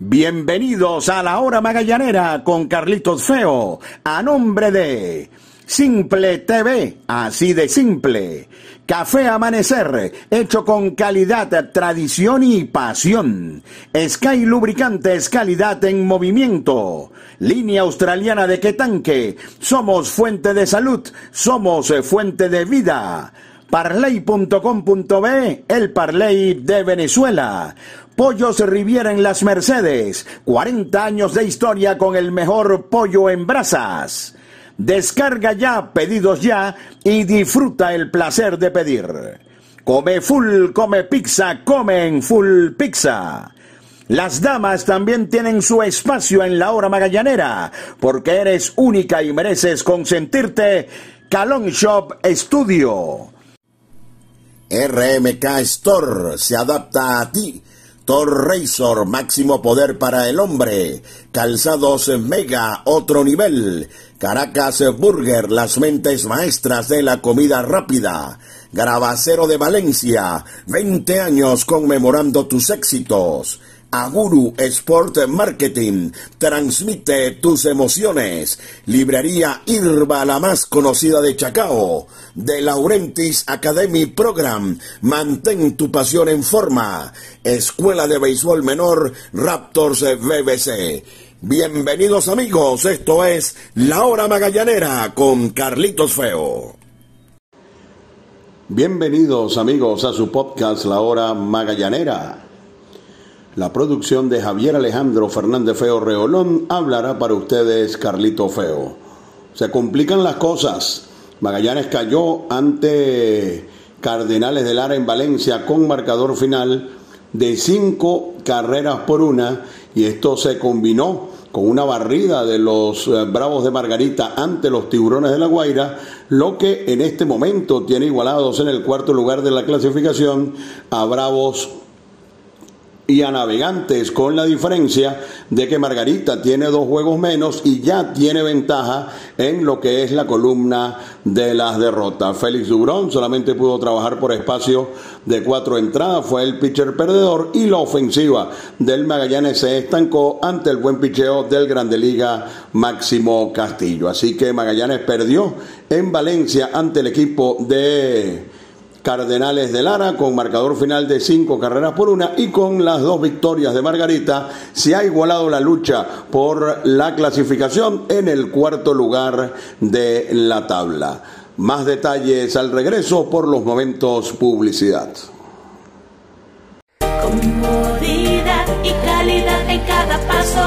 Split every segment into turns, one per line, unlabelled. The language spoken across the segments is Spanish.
Bienvenidos a la hora magallanera con Carlitos Feo, a nombre de Simple TV, así de simple. Café Amanecer, hecho con calidad, tradición y pasión. Sky Lubricantes, calidad en movimiento. Línea australiana de Quetanque, somos fuente de salud, somos fuente de vida. Parley.com.be, el Parley de Venezuela. Pollos Riviera en Las Mercedes. 40 años de historia con el mejor pollo en brasas. Descarga ya, pedidos ya y disfruta el placer de pedir. Come full, come pizza, come full pizza. Las damas también tienen su espacio en la hora magallanera, porque eres única y mereces consentirte. Calon Shop Studio.
RMK Store se adapta a ti Thor Razor, máximo poder para el hombre. Calzados Mega, otro nivel. Caracas Burger, las mentes maestras de la comida rápida. Grabacero de Valencia, 20 años conmemorando tus éxitos. Aguru Sport Marketing transmite tus emociones. Librería Irba, la más conocida de Chacao. De Laurentis Academy Program. Mantén tu pasión en forma. Escuela de Béisbol Menor Raptors BBC. Bienvenidos amigos, esto es La Hora Magallanera con Carlitos Feo.
Bienvenidos amigos a su podcast La Hora Magallanera. La producción de Javier Alejandro Fernández Feo Reolón hablará para ustedes Carlito Feo. Se complican las cosas. Magallanes cayó ante Cardenales de Lara en Valencia con marcador final de cinco carreras por una y esto se combinó con una barrida de los eh, Bravos de Margarita ante los Tiburones de la Guaira, lo que en este momento tiene igualados en el cuarto lugar de la clasificación a Bravos y a Navegantes, con la diferencia de que Margarita tiene dos juegos menos y ya tiene ventaja en lo que es la columna de las derrotas. Félix Dubrón solamente pudo trabajar por espacio de cuatro entradas, fue el pitcher perdedor y la ofensiva del Magallanes se estancó ante el buen picheo del Grande Liga Máximo Castillo. Así que Magallanes perdió en Valencia ante el equipo de Cardenales de Lara con marcador final de cinco carreras por una y con las dos victorias de Margarita se ha igualado la lucha por la clasificación en el cuarto lugar de la tabla. Más detalles al regreso por los momentos publicidad.
Comodidad y calidad en cada paso.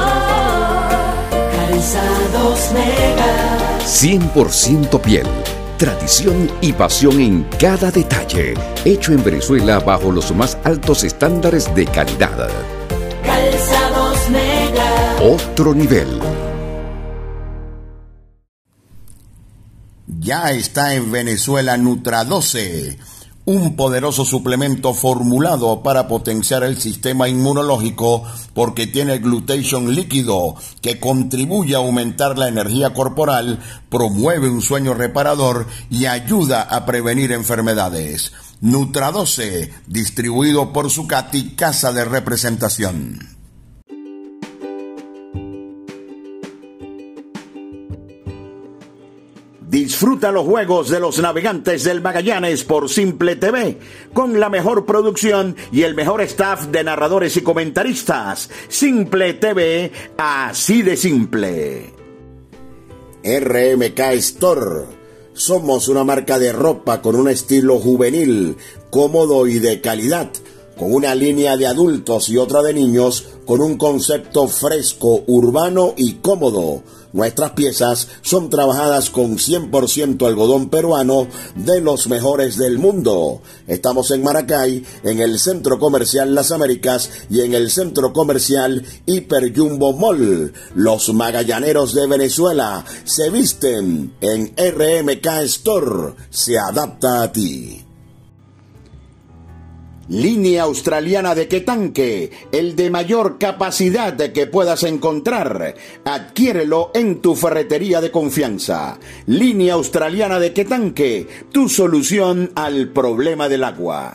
Calzados Mega.
100% piel tradición y pasión en cada detalle, hecho en Venezuela bajo los más altos estándares de calidad.
Calzados Mega.
Otro nivel.
Ya está en Venezuela Nutra 12 un poderoso suplemento formulado para potenciar el sistema inmunológico porque tiene glutation líquido que contribuye a aumentar la energía corporal, promueve un sueño reparador y ayuda a prevenir enfermedades. Nutra12, distribuido por Sucati Casa de Representación.
Disfruta los juegos de los navegantes del Magallanes por Simple TV, con la mejor producción y el mejor staff de narradores y comentaristas. Simple TV, así de simple.
RMK Store. Somos una marca de ropa con un estilo juvenil, cómodo y de calidad, con una línea de adultos y otra de niños, con un concepto fresco, urbano y cómodo Nuestras piezas son trabajadas con 100% algodón peruano de los mejores del mundo. Estamos en Maracay, en el Centro Comercial Las Américas y en el Centro Comercial Hiper Jumbo Mall. Los magallaneros de Venezuela se visten en RMK Store. Se adapta a ti.
Línea australiana de Quetanque, el de mayor capacidad que puedas encontrar. Adquiérelo en tu ferretería de confianza. Línea australiana de Quetanque, tu solución al problema del agua.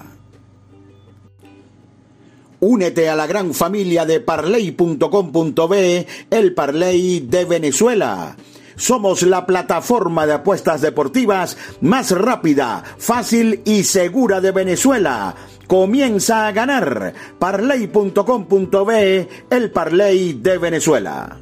Únete a la gran familia de parley.com.be, el Parley de Venezuela. Somos la plataforma de apuestas deportivas más rápida, fácil y segura de Venezuela. Comienza a ganar. Parley.com.be, el Parley de Venezuela.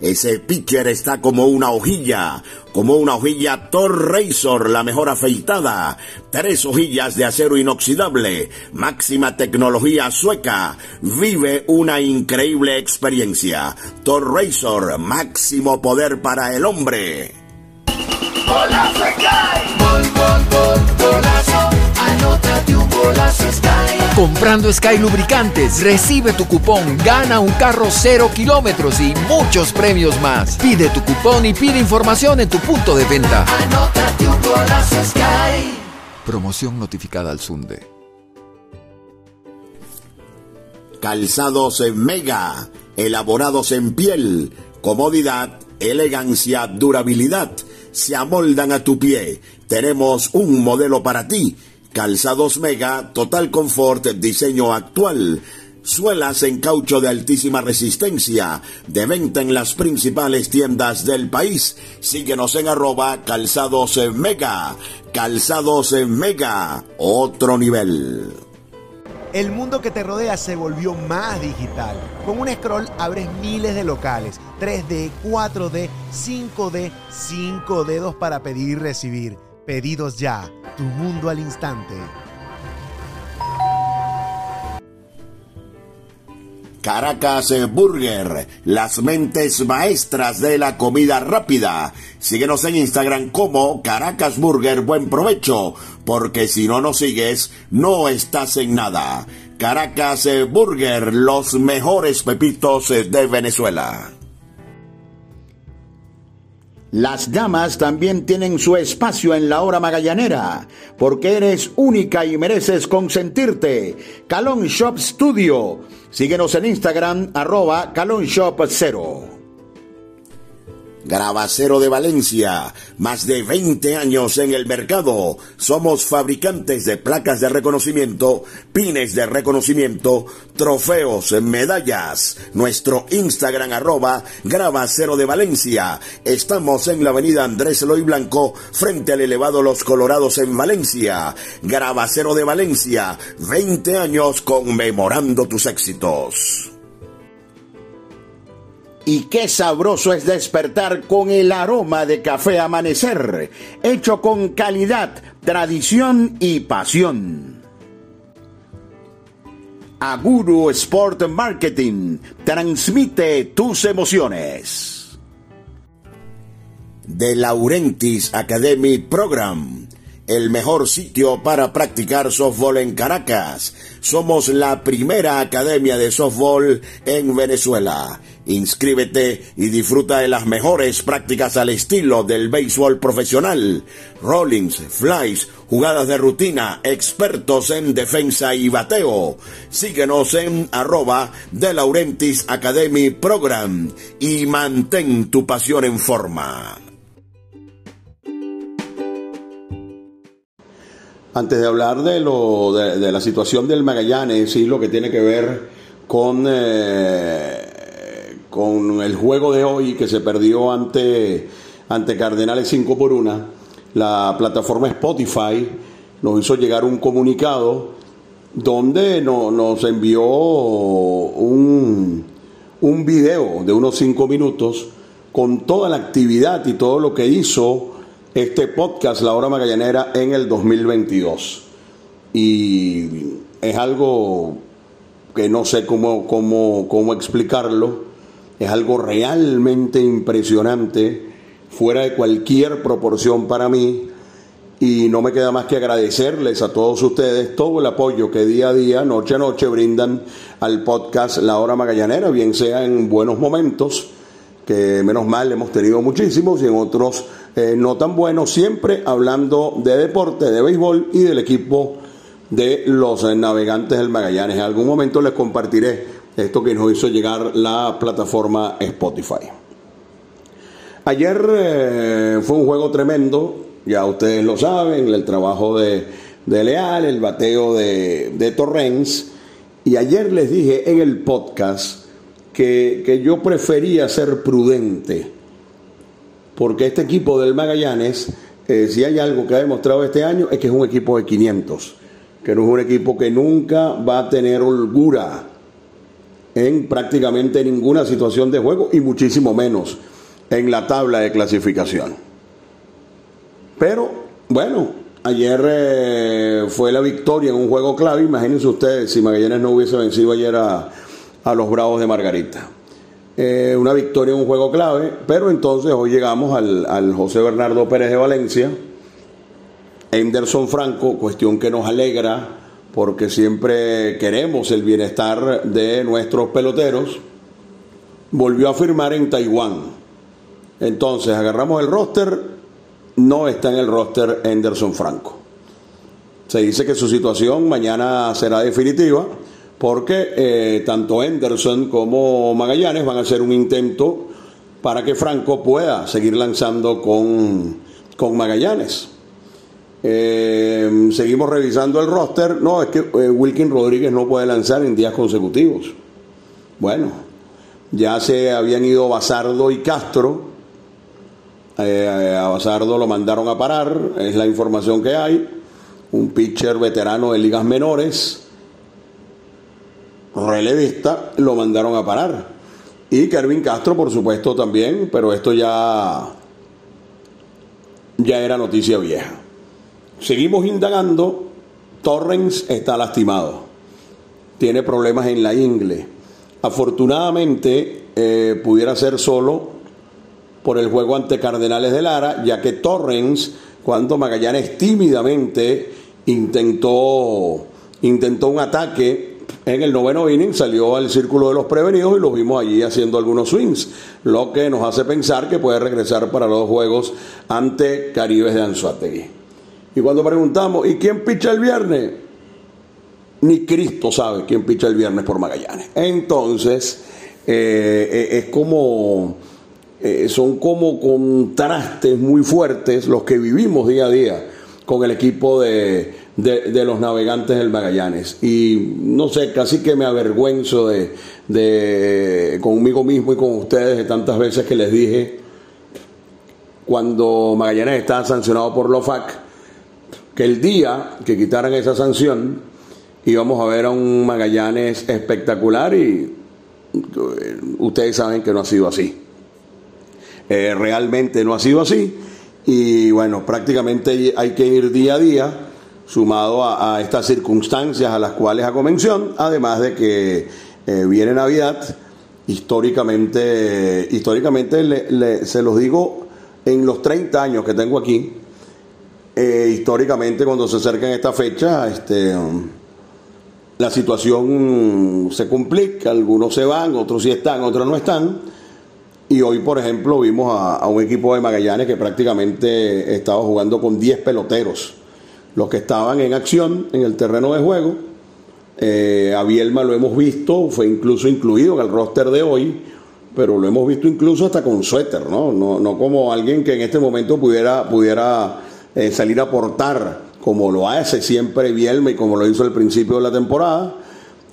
Ese pitcher está como una hojilla, como una hojilla Thor Razor, la mejor afeitada. Tres hojillas de acero inoxidable, máxima tecnología sueca. Vive una increíble experiencia. Thor Razor, máximo poder para el hombre.
Comprando Sky Lubricantes, recibe tu cupón, gana un carro cero kilómetros y muchos premios más. Pide tu cupón y pide información en tu punto de venta. Anótate un golazo Sky. Promoción notificada al Sunde.
Calzados en Mega, elaborados en piel, comodidad, elegancia, durabilidad, se amoldan a tu pie. Tenemos un modelo para ti Calzados Mega, total confort, diseño actual. Suelas en caucho de altísima resistencia, de venta en las principales tiendas del país. Síguenos en arroba calzados mega. Calzados mega, otro nivel.
El mundo que te rodea se volvió más digital. Con un scroll abres miles de locales, 3D, 4D, 5D, 5 dedos para pedir y recibir Pedidos ya, tu mundo al instante.
Caracas Burger, las mentes maestras de la comida rápida. Síguenos en Instagram como Caracas Burger Buen Provecho, porque si no nos sigues, no estás en nada. Caracas Burger, los mejores pepitos de Venezuela. Las damas también tienen su espacio en la hora magallanera, porque eres única y mereces consentirte. Calon Shop Studio. Síguenos en Instagram, arroba Calon Shop 0. Gravacero de Valencia, más de 20 años en el mercado. Somos fabricantes de placas de reconocimiento, pines de reconocimiento, trofeos, medallas. Nuestro Instagram arroba Gravacero de Valencia. Estamos en la avenida Andrés Eloy Blanco, frente al elevado Los Colorados en Valencia. Gravacero de Valencia, 20 años conmemorando tus éxitos. Y qué sabroso es despertar con el aroma de café amanecer, hecho con calidad, tradición y pasión. Aguru Sport Marketing transmite tus emociones. De Laurentis Academy Program el mejor sitio para practicar softball en Caracas. Somos la primera academia de softball en Venezuela. Inscríbete y disfruta de las mejores prácticas al estilo del béisbol profesional. Rollings, flies, jugadas de rutina, expertos en defensa y bateo. Síguenos en arroba de Laurentis Academy Program y mantén tu pasión en forma.
Antes de hablar de, lo, de, la situación del Magallanes y lo que tiene que ver con, eh, con el juego de hoy que se perdió ante, ante Cardenales 5 por 1, la plataforma Spotify nos hizo llegar un comunicado donde nos envió un, un video de unos 5 minutos con toda la actividad y todo lo que hizo este podcast, La Hora Magallanera, en el 2022. Y es algo que no sé cómo, cómo, cómo explicarlo. Es algo realmente impresionante, fuera de cualquier proporción para mí. Y no me queda más que agradecerles a todos ustedes todo el apoyo que día a día, noche a noche, brindan al podcast La Hora Magallanera, bien sea en buenos momentos, que menos mal hemos tenido muchísimos, y en otros eh, no tan bueno, siempre hablando de deporte, de béisbol y del equipo de los navegantes del Magallanes. En algún momento les compartiré esto que nos hizo llegar la plataforma Spotify. Ayer eh, fue un juego tremendo, ya ustedes lo saben, el trabajo de, de Leal, el bateo de, de Torrens. Y ayer les dije en el podcast que, que yo prefería ser prudente, porque este equipo del Magallanes, eh, si hay algo que ha demostrado este año, es que es un equipo de 500, que no es un equipo que nunca va a tener holgura en prácticamente ninguna situación de juego y muchísimo menos en la tabla de clasificación. Pero bueno, ayer eh, fue la victoria en un juego clave. Imagínense ustedes si Magallanes no hubiese vencido ayer a, a los Bravos de Margarita. Eh, una victoria en un juego clave, pero entonces hoy llegamos al, al José Bernardo Pérez de Valencia. Anderson Franco, cuestión que nos alegra porque siempre queremos el bienestar de nuestros peloteros, volvió a firmar en Taiwán. Entonces agarramos el roster, no está en el roster Anderson Franco. Se dice que su situación mañana será definitiva porque eh, tanto Henderson como Magallanes van a hacer un intento para que Franco pueda seguir lanzando con, con Magallanes. Eh, seguimos revisando el roster. No, es que eh, Wilkin Rodríguez no puede lanzar en días consecutivos. Bueno, ya se habían ido Basardo y Castro. Eh, a Basardo lo mandaron a parar, es la información que hay. Un pitcher veterano de ligas menores, relevista, lo mandaron a parar. Y Kervin Castro, por supuesto, también, pero esto ya, ya era noticia vieja. Seguimos indagando. Torrens está lastimado. Tiene problemas en la ingle. Afortunadamente, eh, pudiera ser solo por el juego ante Cardenales de Lara, ya que Torrens, cuando Magallanes tímidamente intentó, intentó un ataque en el noveno inning, salió al círculo de los prevenidos y lo vimos allí haciendo algunos swings, lo que nos hace pensar que puede regresar para los juegos ante Caribes de Anzuategui. Y cuando preguntamos, ¿y quién picha el viernes? Ni Cristo sabe quién picha el viernes por Magallanes. Entonces, eh, es como, eh, son como contrastes muy fuertes los que vivimos día a día con el equipo de, de, de, los navegantes del Magallanes. Y no sé, casi que me avergüenzo de, de conmigo mismo y con ustedes de tantas veces que les dije cuando Magallanes estaba sancionado por LOFAC que el día que quitaran esa sanción íbamos a ver a un Magallanes espectacular y ustedes saben que no ha sido así. Eh, realmente no ha sido así y bueno, prácticamente hay que ir día a día sumado a, a estas circunstancias a las cuales hago mención, además de que eh, viene Navidad, históricamente, históricamente le, le, se los digo en los 30 años que tengo aquí, eh, históricamente cuando se acercan esta fecha, este, la situación se complica, algunos se van, otros sí están, otros no están. Y hoy, por ejemplo, vimos a, a un equipo de Magallanes que prácticamente estaba jugando con 10 peloteros, los que estaban en acción en el terreno de juego. Eh, a Bielma lo hemos visto, fue incluso incluido en el roster de hoy, pero lo hemos visto incluso hasta con suéter, ¿no? No, no como alguien que en este momento pudiera, pudiera eh, salir a aportar como lo hace siempre Bielma y como lo hizo al principio de la temporada.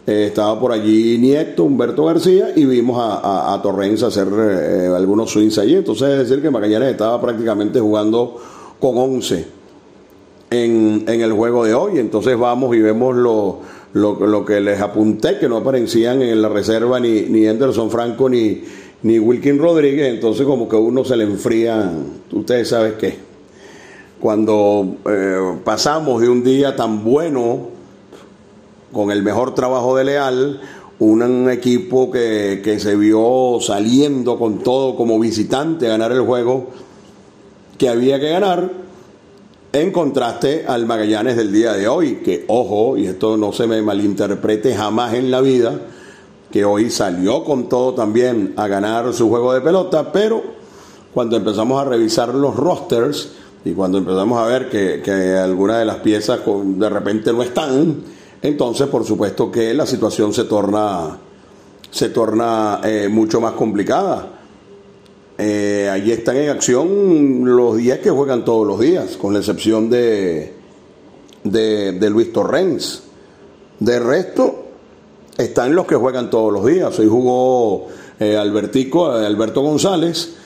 Eh, estaba por allí Nieto, Humberto García y vimos a, Torrens hacer eh, algunos swings allí. Entonces es decir que Magallanes estaba prácticamente jugando con 11 en, en el juego de hoy. Entonces vamos y vemos lo, lo, lo, que les apunté, que no aparecían en la reserva ni, ni Anderson Franco ni, ni Wilkin Rodríguez. Entonces como que uno se le enfría, ustedes saben qué cuando eh, pasamos de un día tan bueno, con el mejor trabajo de Leal, un equipo que, que, se vio saliendo con todo como visitante a ganar el juego que había que ganar, en contraste al Magallanes del día de hoy, que ojo, y esto no se me malinterprete jamás en la vida, que hoy salió con todo también a ganar su juego de pelota, pero cuando empezamos a revisar los rosters, y cuando empezamos a ver que, que algunas de las piezas de repente no están, entonces por supuesto que la situación se torna, se torna eh, mucho más complicada. Eh, allí están en acción los días que juegan todos los días, con la excepción de, de, de Luis Torrens. De resto, están los que juegan todos los días. Hoy jugó eh, Albertico, eh, Alberto González,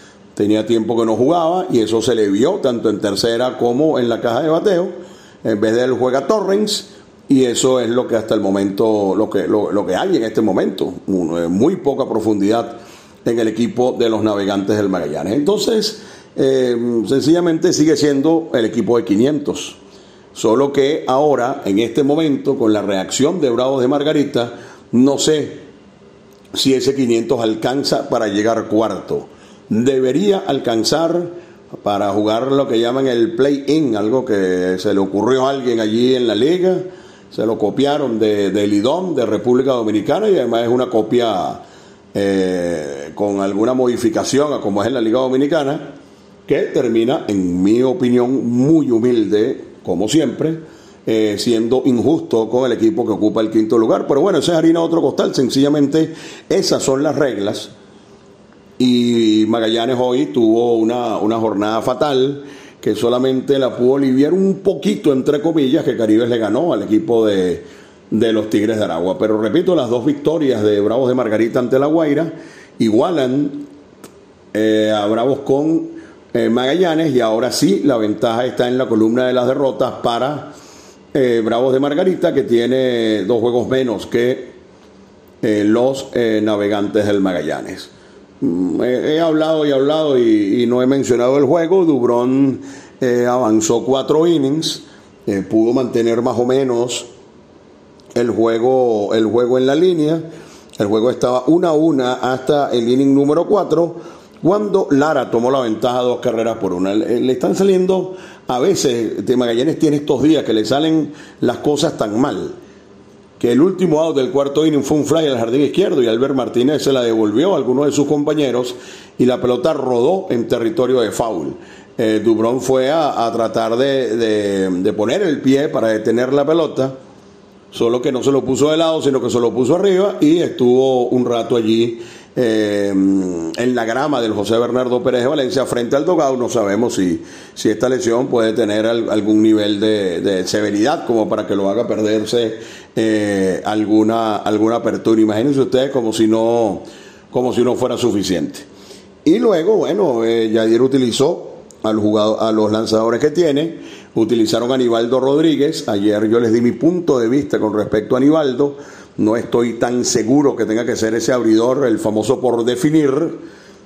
tenía tiempo que no jugaba y eso se le vio tanto en tercera como en la caja de bateo. En vez de él juega Torrens y eso es lo que hasta el momento, lo que, lo, que hay en este momento, eh, muy poca profundidad en el equipo de los navegantes del Magallanes. Entonces, sencillamente sigue siendo el equipo de 500. Solo que ahora, en este momento, con la reacción de Bravos de Margarita, no sé si ese 500 alcanza para llegar cuarto. Debería alcanzar para jugar lo que llaman el play-in, algo que se le ocurrió a alguien allí en la liga. Se lo copiaron de, de Lidón, de República Dominicana, y además es una copia eh, con alguna modificación a como es en la Liga Dominicana, que termina, en mi opinión, muy humilde, como siempre, eh, siendo injusto con el equipo que ocupa el quinto lugar. Pero bueno, esa es harina otro costal. Sencillamente esas son las reglas. Y Magallanes hoy tuvo una, una jornada fatal que solamente la pudo aliviar un poquito, entre comillas, que Caribes le ganó al equipo de, de los Tigres de Aragua. Pero repito, las dos victorias de Bravos de Margarita ante La Guaira igualan eh, a Bravos con eh, Magallanes y ahora sí la ventaja está en la columna de las derrotas para eh, Bravos de Margarita, que tiene dos juegos menos que los navegantes del Magallanes. Mm, he, hablado y hablado y, no he mencionado el juego. Dubrón avanzó cuatro innings, pudo mantener más o menos el juego, el juego en la línea. El juego estaba una a una hasta el inning número cuatro cuando Lara tomó la ventaja dos carreras por una. Le están saliendo, a veces, de Magallanes tiene estos días que le salen las cosas tan mal, que el último out del cuarto inning fue un fly al jardín izquierdo y Albert Martínez se la devolvió a alguno de sus compañeros y la pelota rodó en territorio de foul. Eh, Dubrón fue a, tratar de, de poner el pie para detener la pelota solo que no se lo puso de lado, sino que se lo puso arriba y estuvo un rato allí eh, en la grama del José Bernardo Pérez de Valencia frente al Dogado. No sabemos si, si esta lesión puede tener algún nivel de, severidad como para que lo haga perderse eh, alguna, alguna apertura. Imagínense ustedes como si no, como si no fuera suficiente. Y luego, bueno, eh, Yadir utilizó al jugador, a los lanzadores que tiene. Utilizaron a Anibaldo Rodríguez. Ayer yo les di mi punto de vista con respecto a Anibaldo no estoy tan seguro que tenga que ser ese abridor, el famoso por definir,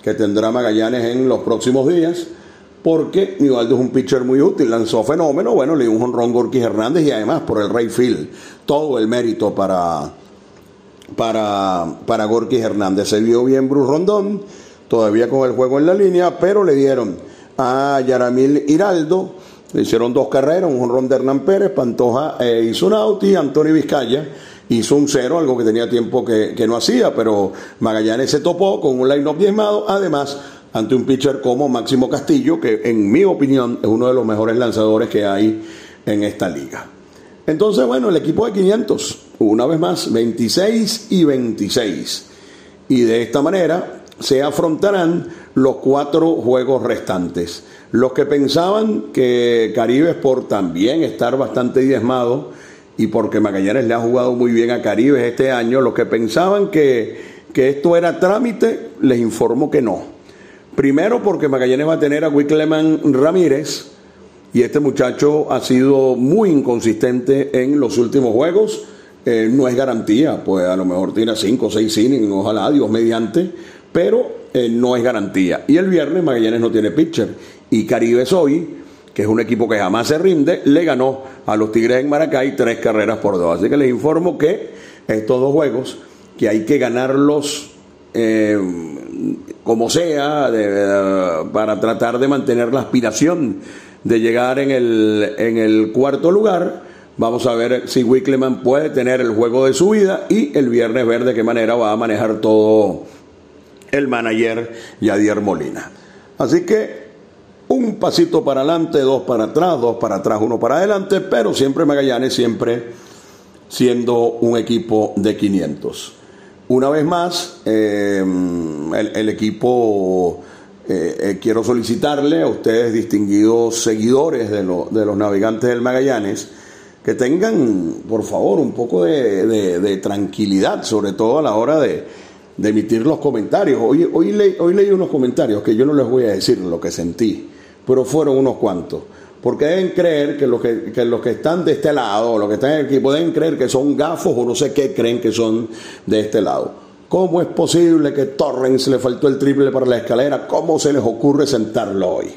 que tendrá Magallanes en los próximos días, porque Nivaldo es un pitcher muy útil, lanzó fenómeno, bueno, le dio un honrón Gorky Hernández y además por el Rayfield, todo el mérito para, para, para Gorky Hernández. Se vio bien Bruce Rondón, todavía con el juego en la línea, pero le dieron a Yaramil Hiraldo, le hicieron dos carreras, un honrón de Hernán Pérez, Pantoja e hizo un out y Antonio Vizcaya hizo un cero, algo que tenía tiempo que, no hacía, pero Magallanes se topó con un line-up diezmado, además ante un pitcher como Máximo Castillo, que en mi opinión es uno de los mejores lanzadores que hay en esta liga. Entonces, bueno, el equipo de 500, una vez más, 26 y 26. Y de esta manera se afrontarán los cuatro juegos restantes. Los que pensaban que Caribe, por también estar bastante diezmado, y porque Magallanes le ha jugado muy bien a Caribe este año, los que pensaban que, esto era trámite, les informo que no. Primero porque Magallanes va a tener a Wickleman Ramírez y este muchacho ha sido muy inconsistente en los últimos juegos. Eh, no es garantía, pues a lo mejor tiene cinco o seis innings, ojalá, Dios mediante, pero eh, no es garantía. Y el viernes Magallanes no tiene pitcher y Caribe es hoy que es un equipo que jamás se rinde, le ganó a los Tigres en Maracay tres carreras por dos. Así que les informo que estos dos juegos, que hay que ganarlos eh, como sea, para tratar de mantener la aspiración de llegar en el, en el cuarto lugar. Vamos a ver si Wickleman puede tener el juego de su vida y el viernes ver de qué manera va a manejar todo el manager Yadier Molina. Así que un pasito para adelante, dos para atrás, dos para atrás, uno para adelante, pero siempre Magallanes, siempre siendo un equipo de 500. Una vez más, eh, el, equipo, eh, eh, quiero solicitarle a ustedes, distinguidos seguidores de, de los navegantes del Magallanes, que tengan, por favor, un poco de, tranquilidad, sobre todo a la hora de, emitir los comentarios. Hoy, hoy, hoy leí unos comentarios que yo no les voy a decir lo que sentí, pero fueron unos cuantos. Porque deben creer que los que, que los que están de este lado, los que están aquí, pueden creer que son gafos o no sé qué creen que son de este lado. ¿Cómo es posible que Torrens le faltó el triple para la escalera? ¿Cómo se les ocurre sentarlo hoy?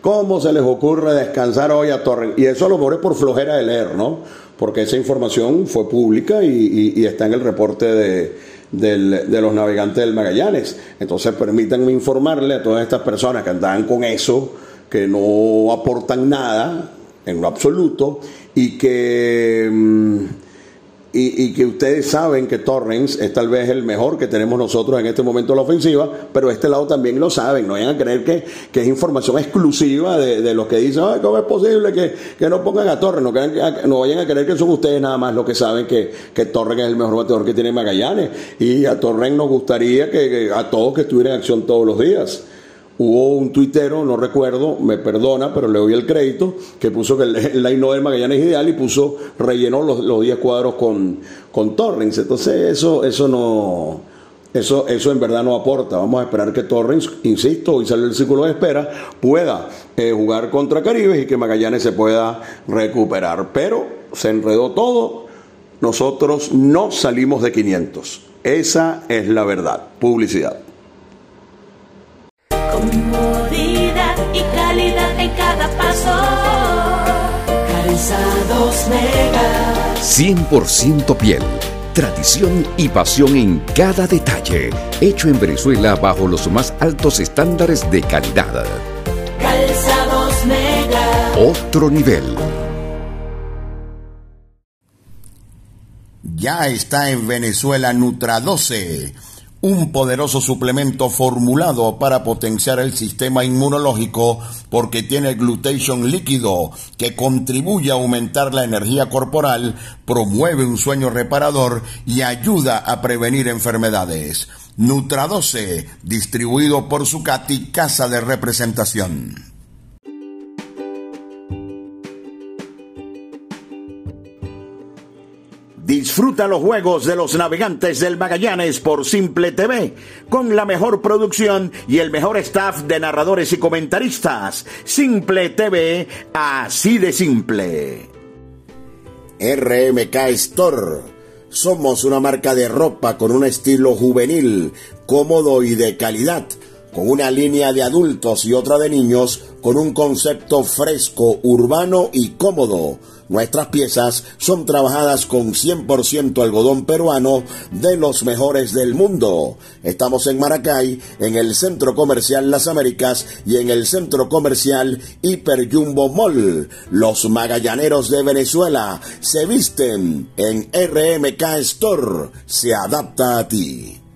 ¿Cómo se les ocurre descansar hoy a Torrens? Y eso lo borré por flojera de leer, ¿no? Porque esa información fue pública y, está en el reporte de, de los navegantes del Magallanes. Entonces permítanme informarle a todas estas personas que andaban con eso, que no aportan nada en lo absoluto y que... Mm, y, que ustedes saben que Torrens es tal vez el mejor que tenemos nosotros en este momento en la ofensiva, pero este lado también lo saben, no vayan a creer que, es información exclusiva de, de los que dicen, ¿cómo es posible que, no pongan a Torrens? No, vayan a creer que son ustedes nada más los que saben que, que Torrens es el mejor bateador que tiene Magallanes, y a Torrens nos gustaría que, a todos que estuvieran en acción todos los días. Hubo un tuitero, no recuerdo, me perdona, pero le doy el crédito, que puso que el, line no del Magallanes es ideal y puso, rellenó los, 10 cuadros con, con Torrens. Entonces, eso, eso no, eso, eso en verdad no aporta. Vamos a esperar que Torrens, insisto, hoy sale el círculo de espera, pueda eh, jugar contra Caribe y que Magallanes se pueda recuperar. Pero se enredó todo, nosotros no salimos de 500. Esa es la verdad. Publicidad.
Comodidad y calidad en cada paso. Calzados Mega.
100% piel. Tradición y pasión en cada detalle. Hecho en Venezuela bajo los más altos estándares de calidad.
Calzados Mega.
Otro nivel.
Ya está en Venezuela Nutra 12 un poderoso suplemento formulado para potenciar el sistema inmunológico porque tiene glutation líquido que contribuye a aumentar la energía corporal, promueve un sueño reparador y ayuda a prevenir enfermedades. Nutra12, distribuido por Zucati Casa de Representación. Disfruta los juegos de los navegantes del Magallanes por Simple TV, con la mejor producción y el mejor staff de narradores y comentaristas. Simple TV, así de simple. RMK Store. Somos una marca de ropa con un estilo juvenil, cómodo y de calidad, con una línea de adultos y otra de niños, con un concepto fresco, urbano y cómodo Nuestras piezas son trabajadas con 100% algodón peruano de los mejores del mundo. Estamos en Maracay, en el Centro Comercial Las Américas y en el Centro Comercial Hiper Jumbo Mall. Los magallaneros de Venezuela se visten en RMK Store. Se adapta a ti.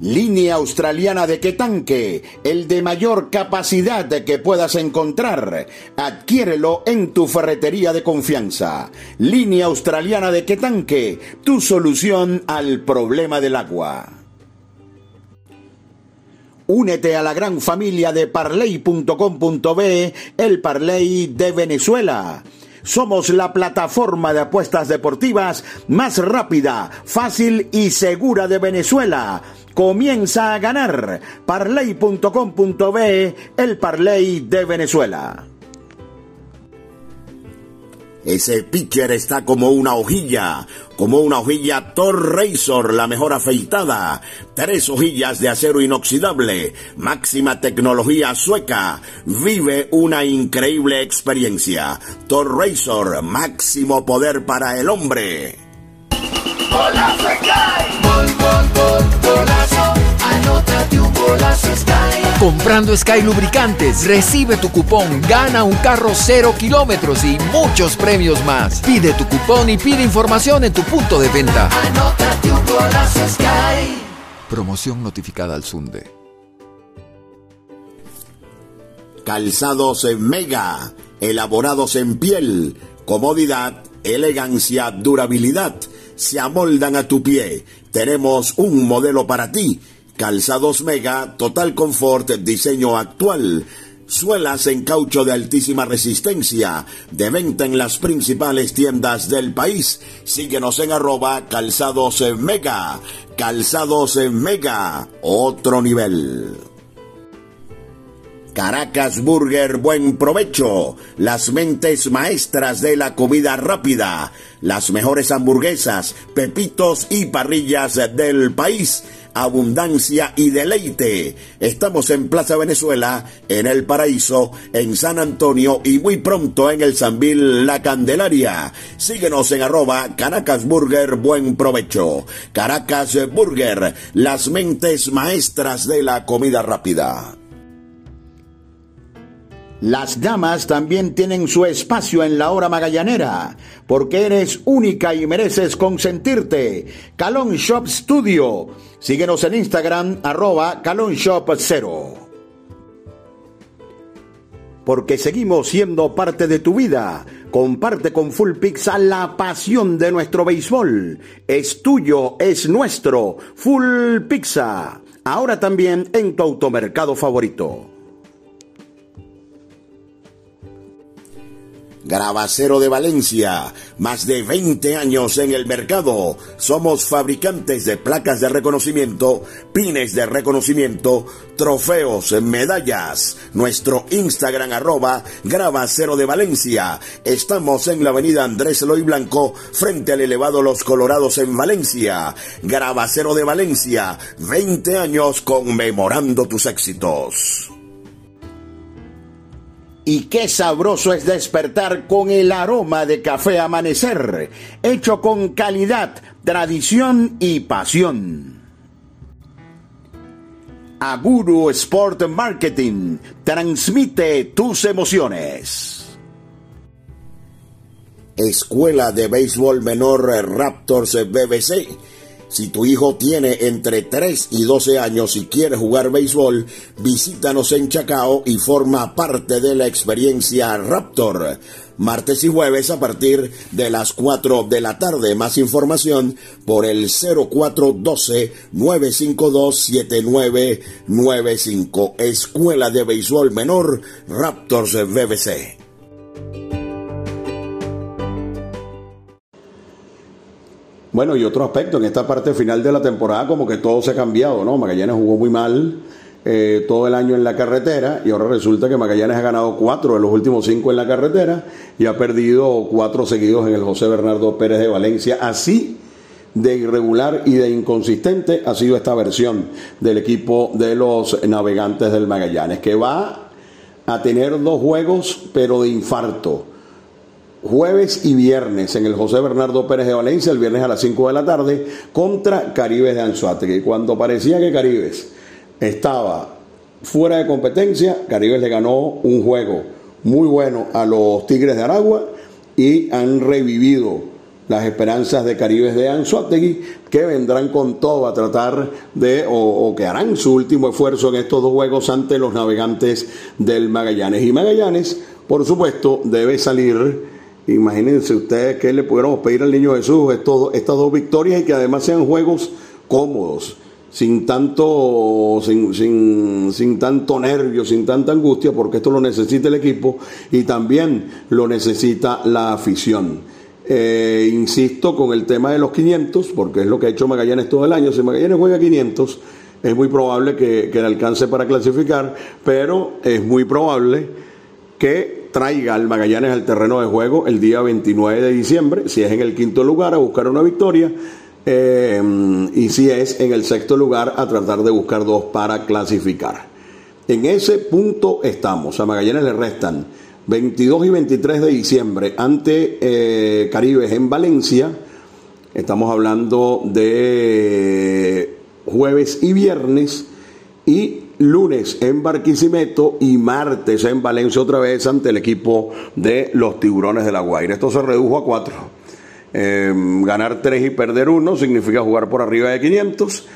Línea australiana de Quetanque, el de mayor capacidad que puedas encontrar. Adquiérelo en tu ferretería de confianza. Línea australiana de Quetanque, tu solución al problema del agua. Únete a la gran familia de parley.com.be, el Parley de Venezuela. Somos la plataforma de apuestas deportivas más rápida, fácil y segura de Venezuela comienza a ganar. Parley.com.be, el Parley de Venezuela. Ese pitcher está como una hojilla, como una hojilla Thor Razor, la mejor afeitada. Tres hojillas de acero inoxidable, máxima tecnología sueca. Vive una increíble experiencia. Thor Razor, máximo poder para el hombre.
Comprando Sky Lubricantes, recibe tu cupón, gana un carro cero kilómetros y muchos premios más. Pide tu cupón y pide información en tu punto de venta. Anótate un golazo Sky. Promoción notificada al Sunde.
Calzados en Mega, elaborados en piel, comodidad, elegancia, durabilidad se amoldan a tu pie. Tenemos un modelo para ti. Calzados Mega, Total Confort, diseño actual. suelas en caucho de altísima resistencia, de venta en las principales tiendas del país. Síguenos en arroba calzados mega, calzados mega, otro nivel. Caracas Burger Buen Provecho, las mentes maestras de la comida rápida, las mejores hamburguesas, pepitos y parrillas del país abundancia y deleite. Estamos en Plaza Venezuela, en El Paraíso, en San Antonio y muy pronto en el Sanvil La Candelaria. Síguenos en arroba Caracas Burger Buen Provecho. Caracas Burger, las mentes maestras de la comida rápida.
Las damas también tienen su espacio en la hora magallanera, porque eres única y mereces consentirte. Calon Shop Studio. Síguenos en Instagram, arroba Calon Shop 0. Porque seguimos siendo parte de tu vida. Comparte con Full Pizza la pasión de nuestro béisbol. Es tuyo, es nuestro. Full Pizza. Ahora también en tu automercado favorito.
Gravacero de Valencia, más de 20 años en el mercado. Somos fabricantes de placas de reconocimiento, pines de reconocimiento, trofeos, medallas. Nuestro Instagram arroba Gravacero de Valencia. Estamos en la avenida Andrés Eloy Blanco, frente al elevado Los Colorados en Valencia. Gravacero de Valencia, 20 años conmemorando tus éxitos.
Y qué sabroso es despertar con el aroma de café amanecer, hecho con calidad, tradición y pasión. Aguru Sport Marketing transmite tus emociones.
Escuela de Béisbol Menor Raptors BBC si tu hijo tiene entre 3 y 12 años y quiere jugar béisbol, visítanos en Chacao y forma parte de la experiencia Raptor. Martes y jueves a partir de las 4 de la tarde. Más información por el 0412-952-7995. Escuela de Béisbol Menor Raptors BBC.
Bueno, y otro aspecto, en esta parte final de la temporada como que todo se ha cambiado, ¿no? Magallanes jugó muy mal eh, todo el año en la carretera y ahora resulta que Magallanes ha ganado cuatro de los últimos cinco en la carretera y ha perdido cuatro seguidos en el José Bernardo Pérez de Valencia. Así de irregular y de inconsistente ha sido esta versión del equipo de los navegantes del Magallanes, que va a tener dos juegos, pero de infarto jueves y viernes en el José Bernardo Pérez de Valencia, el viernes a las 5 de la tarde, contra Caribes de Anzuategui. Cuando parecía que Caribes estaba fuera de competencia, Caribes le ganó un juego muy bueno a los Tigres de Aragua y han revivido las esperanzas de Caribes de Anzuategui, que vendrán con todo a tratar de, o, o, que harán su último esfuerzo en estos dos juegos ante los navegantes del Magallanes. Y Magallanes, por supuesto, debe salir Imagínense ustedes que le pudiéramos pedir al niño Jesús estas dos victorias y que además sean juegos cómodos, sin tanto, sin, sin, sin, tanto nervio, sin tanta angustia, porque esto lo necesita el equipo y también lo necesita la afición. Eh, insisto con el tema de los 500, porque es lo que ha hecho Magallanes todo el año. Si Magallanes juega 500, es muy probable que, que le alcance para clasificar, pero es muy probable que traiga al Magallanes al terreno de juego el día 29 de diciembre, si es en el quinto lugar a buscar una victoria eh, y si es en el sexto lugar a tratar de buscar dos para clasificar. En ese punto estamos. A Magallanes le restan 22 y 23 de diciembre ante eh, Caribes en Valencia. Estamos hablando de jueves y viernes y lunes en Barquisimeto y martes en Valencia otra vez ante el equipo de los Tiburones de la Guaira. Esto se redujo a cuatro. Em, ganar tres y perder uno significa jugar por arriba de 500.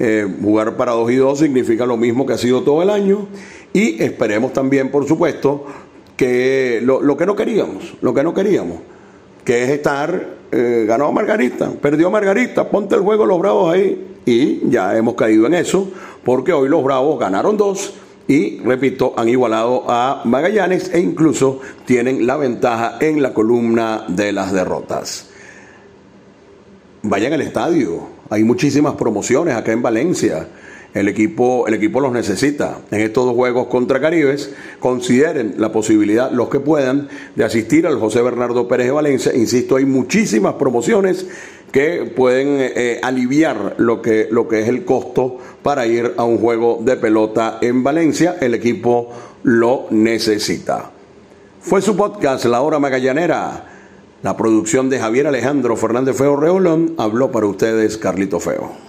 Eh, jugar para dos y dos significa lo mismo que ha sido todo el año. Y esperemos también, por supuesto, que lo, que no queríamos, lo que no queríamos, que es estar, eh, ganó Margarita, perdió Margarita, ponte el juego los bravos ahí. Y ya hemos caído en eso porque hoy los Bravos ganaron dos y, repito, han igualado a Magallanes e incluso tienen la ventaja en la columna de las derrotas. Vayan al estadio, hay muchísimas promociones acá en Valencia. El equipo, el equipo los necesita. En estos dos juegos contra Caribes, consideren la posibilidad, los que puedan, de asistir al José Bernardo Pérez de Valencia. Insisto, hay muchísimas promociones que pueden eh, aliviar lo que, lo que es el costo para ir a un juego de pelota en Valencia. El equipo lo necesita. Fue su podcast La Hora Magallanera. La producción de Javier Alejandro Fernández Feo Reolón habló para ustedes Carlito Feo.